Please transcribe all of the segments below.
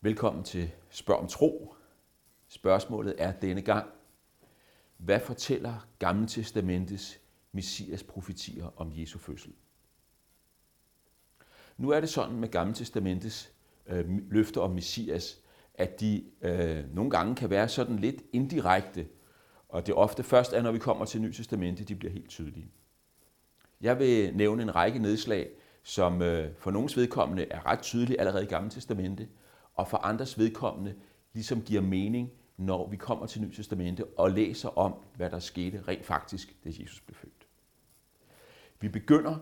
Velkommen til Spørg om Tro. Spørgsmålet er denne gang, hvad fortæller Gamle Testamentets Messias profetier om Jesu fødsel? Nu er det sådan med Gamle Testamentets øh, løfter om Messias, at de øh, nogle gange kan være sådan lidt indirekte, og det ofte først er, når vi kommer til Nye Testamente, de bliver helt tydelige. Jeg vil nævne en række nedslag, som øh, for nogens vedkommende er ret tydelige allerede i Gamle Testamente, og for andres vedkommende ligesom giver mening, når vi kommer til Nye Testamente og læser om, hvad der skete rent faktisk, da Jesus blev født. Vi begynder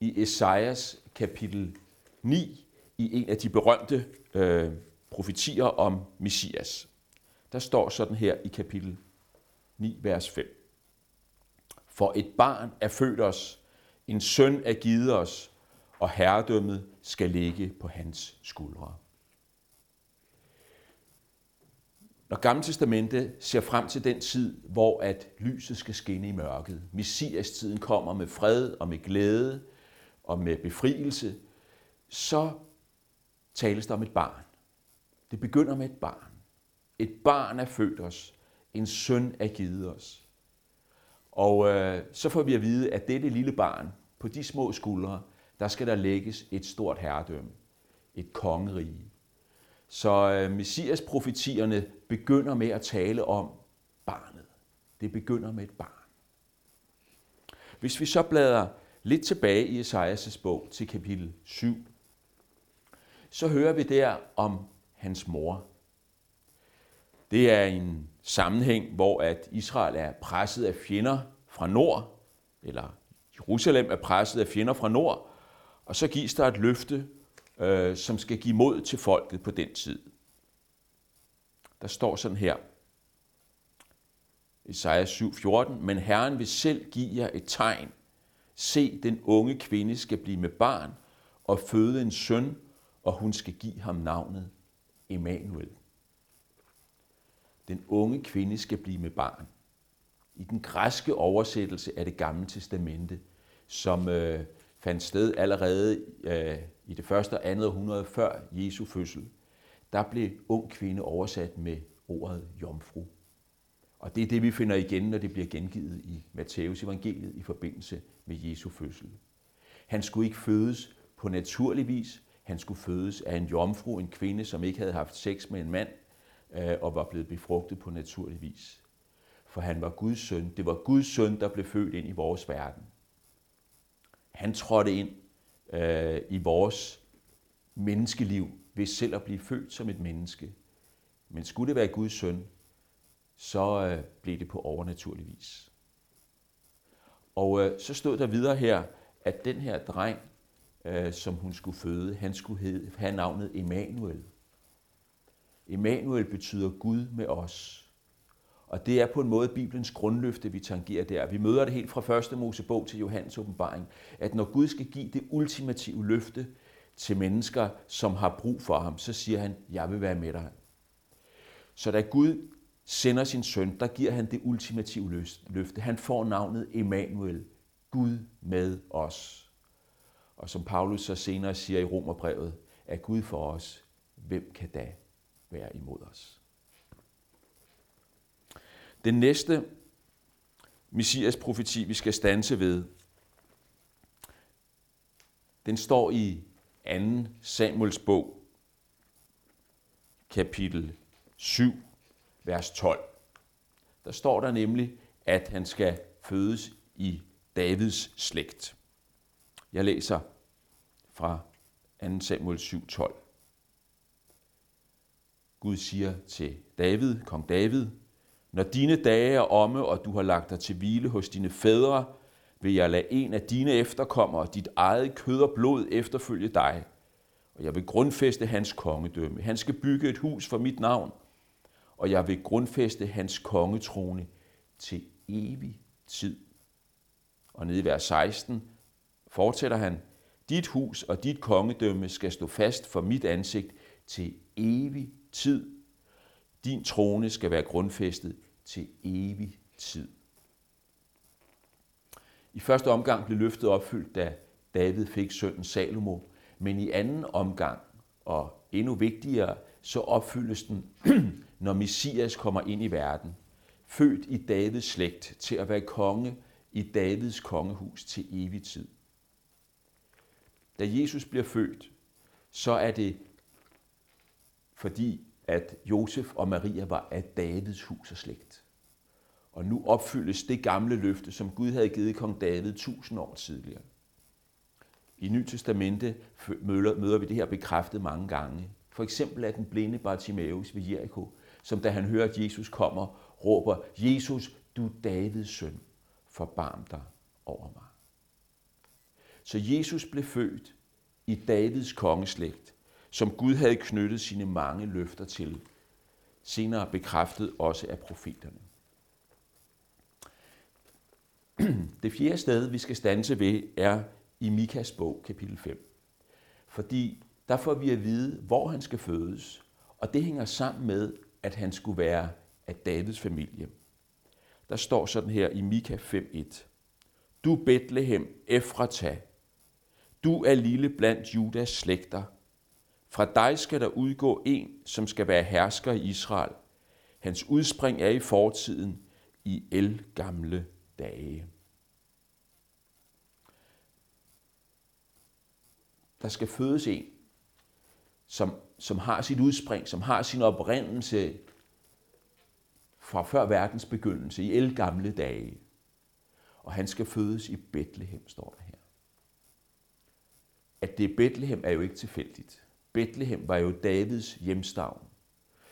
i Esajas kapitel 9 i en af de berømte øh, profetier om Messias. Der står sådan her i kapitel 9, vers 5. For et barn er født os, en søn er givet os, og herredømmet skal ligge på hans skuldre. Når Gamle Testamente ser frem til den tid, hvor at lyset skal skinne i mørket, Messias-tiden kommer med fred og med glæde og med befrielse, så tales der om et barn. Det begynder med et barn. Et barn er født os. En søn er givet os. Og øh, så får vi at vide, at dette lille barn, på de små skuldre, der skal der lægges et stort herredømme. Et kongerige. Så øh, Messias-profetierne begynder med at tale om barnet. Det begynder med et barn. Hvis vi så bladrer lidt tilbage i Esajas' bog til kapitel 7, så hører vi der om hans mor. Det er en sammenhæng, hvor at Israel er presset af fjender fra nord, eller Jerusalem er presset af fjender fra nord, og så gives der et løfte, øh, som skal give mod til folket på den tid. Der står sådan her, Esajas 7:14, men Herren vil selv give jer et tegn. Se, den unge kvinde skal blive med barn og føde en søn, og hun skal give ham navnet Emmanuel. Den unge kvinde skal blive med barn. I den græske oversættelse af det gamle testamente, som øh, fandt sted allerede øh, i det første og andet århundrede før Jesu fødsel, der blev ung kvinde oversat med ordet jomfru. Og det er det, vi finder igen, når det bliver gengivet i Matteus evangeliet i forbindelse med Jesu fødsel. Han skulle ikke fødes på naturlig vis. Han skulle fødes af en jomfru, en kvinde, som ikke havde haft sex med en mand øh, og var blevet befrugtet på naturlig vis. For han var Guds søn. Det var Guds søn, der blev født ind i vores verden. Han trådte ind øh, i vores menneskeliv ved selv at blive født som et menneske. Men skulle det være Guds søn, så øh, blev det på overnaturlig vis. Og øh, så stod der videre her, at den her dreng, øh, som hun skulle føde, han skulle hedde, have navnet Emanuel. Emanuel betyder Gud med os. Og det er på en måde Bibelens grundløfte, vi tangerer der. Vi møder det helt fra første Mosebog til Johannes åbenbaring, at når Gud skal give det ultimative løfte til mennesker, som har brug for ham, så siger han, jeg vil være med dig. Så da Gud sender sin søn, der giver han det ultimative løfte. Han får navnet Emmanuel, Gud med os. Og som Paulus så senere siger i Romerbrevet, at Gud for os, hvem kan da være imod os? Den næste Messias profeti, vi skal stanse ved, den står i 2. Samuels bog, kapitel 7, vers 12. Der står der nemlig, at han skal fødes i Davids slægt. Jeg læser fra 2. Samuel 7, 12. Gud siger til David, kong David, når dine dage er omme, og du har lagt dig til hvile hos dine fædre, vil jeg lade en af dine efterkommere, dit eget kød og blod, efterfølge dig. Og jeg vil grundfæste hans kongedømme. Han skal bygge et hus for mit navn, og jeg vil grundfæste hans kongetrone til evig tid. Og nede i vers 16 fortsætter han, dit hus og dit kongedømme skal stå fast for mit ansigt til evig tid. Din trone skal være grundfæstet til evig tid. I første omgang blev løftet opfyldt, da David fik sønnen Salomo, men i anden omgang og endnu vigtigere, så opfyldes den, når Messias kommer ind i verden. Født i Davids slægt til at være konge i Davids kongehus til evig tid. Da Jesus bliver født, så er det fordi, at Josef og Maria var af Davids hus og slægt. Og nu opfyldes det gamle løfte, som Gud havde givet kong David tusind år tidligere. I Ny Testamente møder vi det her bekræftet mange gange. For eksempel af den blinde Bartimaeus ved Jericho, som da han hører, at Jesus kommer, råber, Jesus, du Davids søn, forbarm dig over mig. Så Jesus blev født i Davids kongeslægt, som Gud havde knyttet sine mange løfter til, senere bekræftet også af profeterne. Det fjerde sted, vi skal stanse ved, er i Mikas bog, kapitel 5. Fordi der får vi at vide, hvor han skal fødes, og det hænger sammen med, at han skulle være af Davids familie. Der står sådan her i Mika 5.1. Du Bethlehem, Efrata, du er lille blandt Judas slægter. Fra dig skal der udgå en, som skal være hersker i Israel. Hans udspring er i fortiden, i el gamle dage. Der skal fødes en, som, som har sit udspring, som har sin oprindelse fra før verdens begyndelse, i el gamle dage. Og han skal fødes i Bethlehem, står der her. At det er Bethlehem er jo ikke tilfældigt. Bethlehem var jo Davids hjemstavn.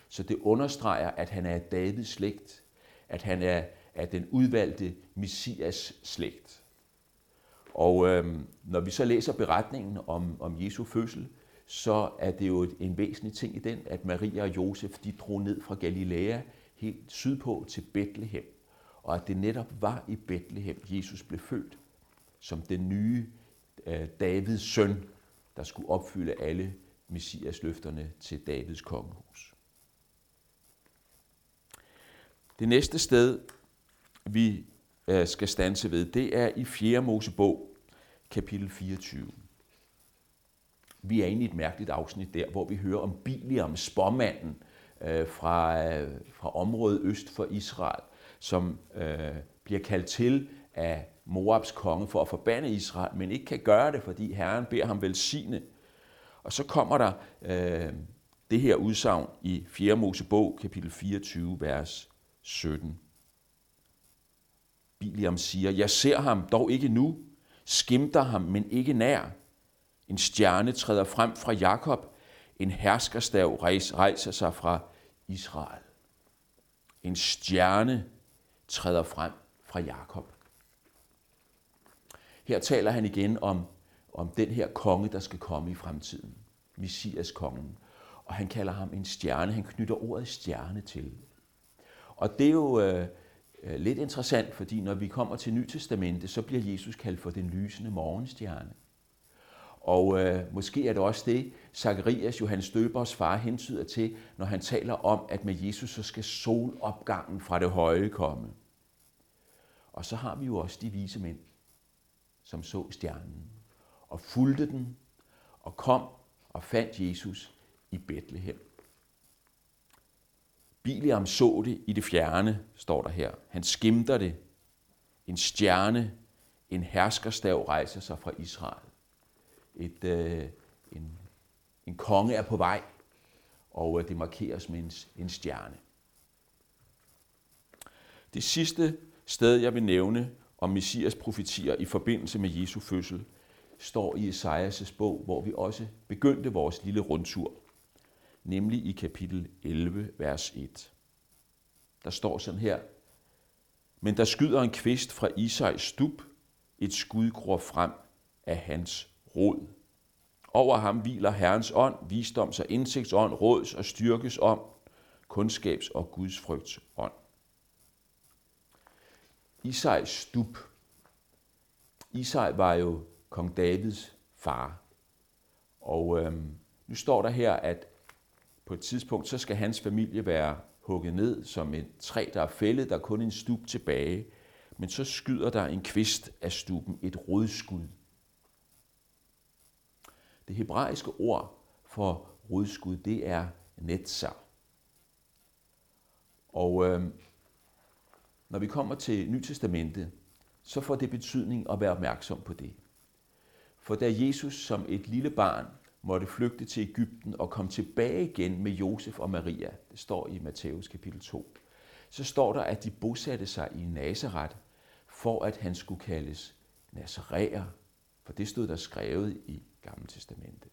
Så det understreger, at han er Davids slægt, at han er, af den udvalgte Messias slægt. Og øhm, når vi så læser beretningen om, om Jesu fødsel, så er det jo en væsentlig ting i den, at Maria og Josef de drog ned fra Galilea helt sydpå til Bethlehem. Og at det netop var i Bethlehem, Jesus blev født som den nye øh, Davids søn, der skulle opfylde alle Messias løfterne til Davids kongehus. Det næste sted, vi øh, skal stanse ved, det er i 4. Mosebog, kapitel 24. Vi er inde i et mærkeligt afsnit der, hvor vi hører om Biliam, spormanden øh, fra, øh, fra området øst for Israel, som øh, bliver kaldt til af Moabs konge for at forbande Israel, men ikke kan gøre det, fordi Herren beder ham velsigne. Og så kommer der øh, det her udsagn i 4. Mosebog, kapitel 24, vers 17. Biliam siger, jeg ser ham dog ikke nu, skimter ham, men ikke nær. En stjerne træder frem fra Jakob, en herskerstav rejser sig fra Israel. En stjerne træder frem fra Jakob. Her taler han igen om, om den her konge, der skal komme i fremtiden. Messias kongen. Og han kalder ham en stjerne. Han knytter ordet stjerne til. Og det er jo øh, øh, lidt interessant, fordi når vi kommer til Nytestamentet, så bliver Jesus kaldt for den lysende morgenstjerne. Og øh, måske er det også det, Zacharias, Johannes Døbers far, hentyder til, når han taler om, at med Jesus så skal solopgangen fra det høje komme. Og så har vi jo også de vise mænd, som så stjernen, og fulgte den, og kom og fandt Jesus i Bethlehem. Biliam så det i det fjerne, står der her. Han skimter det. En stjerne, en herskerstav rejser sig fra Israel. Et, øh, en, en konge er på vej, og øh, det markeres med en, en stjerne. Det sidste sted, jeg vil nævne om Messias profetier i forbindelse med Jesu fødsel, står i Esajas' bog, hvor vi også begyndte vores lille rundtur, nemlig i kapitel 11, vers 1. Der står sådan her, men der skyder en kvist fra Isais stup, et skud gror frem af hans rod. Over ham hviler Herrens ånd, visdoms- og indsigtsånd, råds- og styrkes ånd, kundskabs- og gudsfrygts ånd. Isais stup. Isai var jo kong Davids far. Og øhm, nu står der her, at på et tidspunkt, så skal hans familie være hugget ned som et træ, der er fældet, der er kun en stup tilbage. Men så skyder der en kvist af stuben, et rodskud. Det hebraiske ord for rodskud, det er Netzer. Og øh, når vi kommer til Nytestamentet, så får det betydning at være opmærksom på det. For da Jesus som et lille barn måtte flygte til Ægypten og komme tilbage igen med Josef og Maria, det står i Matthæus kapitel 2, så står der, at de bosatte sig i Nazareth, for at han skulle kaldes Nazaræer, for det stod der skrevet i Gamle Testamente.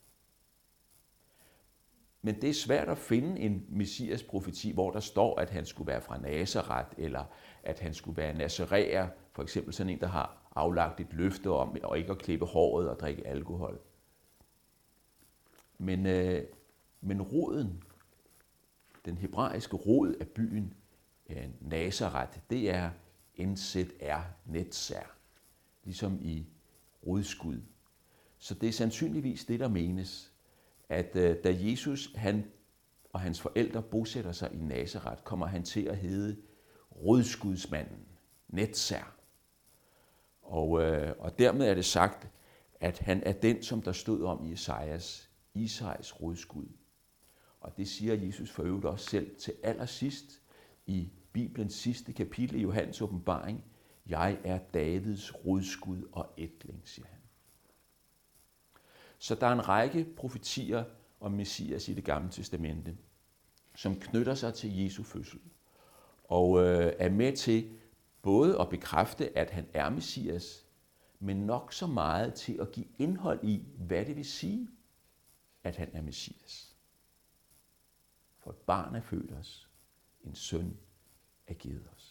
Men det er svært at finde en messias profeti, hvor der står, at han skulle være fra Nazareth, eller at han skulle være nazaræer, for eksempel sådan en, der har aflagt et løfte om og ikke at klippe håret og drikke alkohol. Men, øh, men roden, den hebraiske rod af byen øh, Nazareth, det er NZR, Netzer, ligesom i rodskud. Så det er sandsynligvis det, der menes, at øh, da Jesus han og hans forældre bosætter sig i Nazareth, kommer han til at hedde rodskudsmanden, Netzer. Og, øh, og dermed er det sagt, at han er den, som der stod om i Esajas, Isais rodskud. Og det siger Jesus for øvrigt også selv til allersidst i Bibelens sidste kapitel i Johannes åbenbaring. Jeg er Davids rodskud og ætling, siger han. Så der er en række profetier om Messias i det gamle testamente, som knytter sig til Jesu fødsel, og øh, er med til både at bekræfte, at han er Messias, men nok så meget til at give indhold i, hvad det vil sige, at han er Messias. For et barn er født os, en søn er givet os.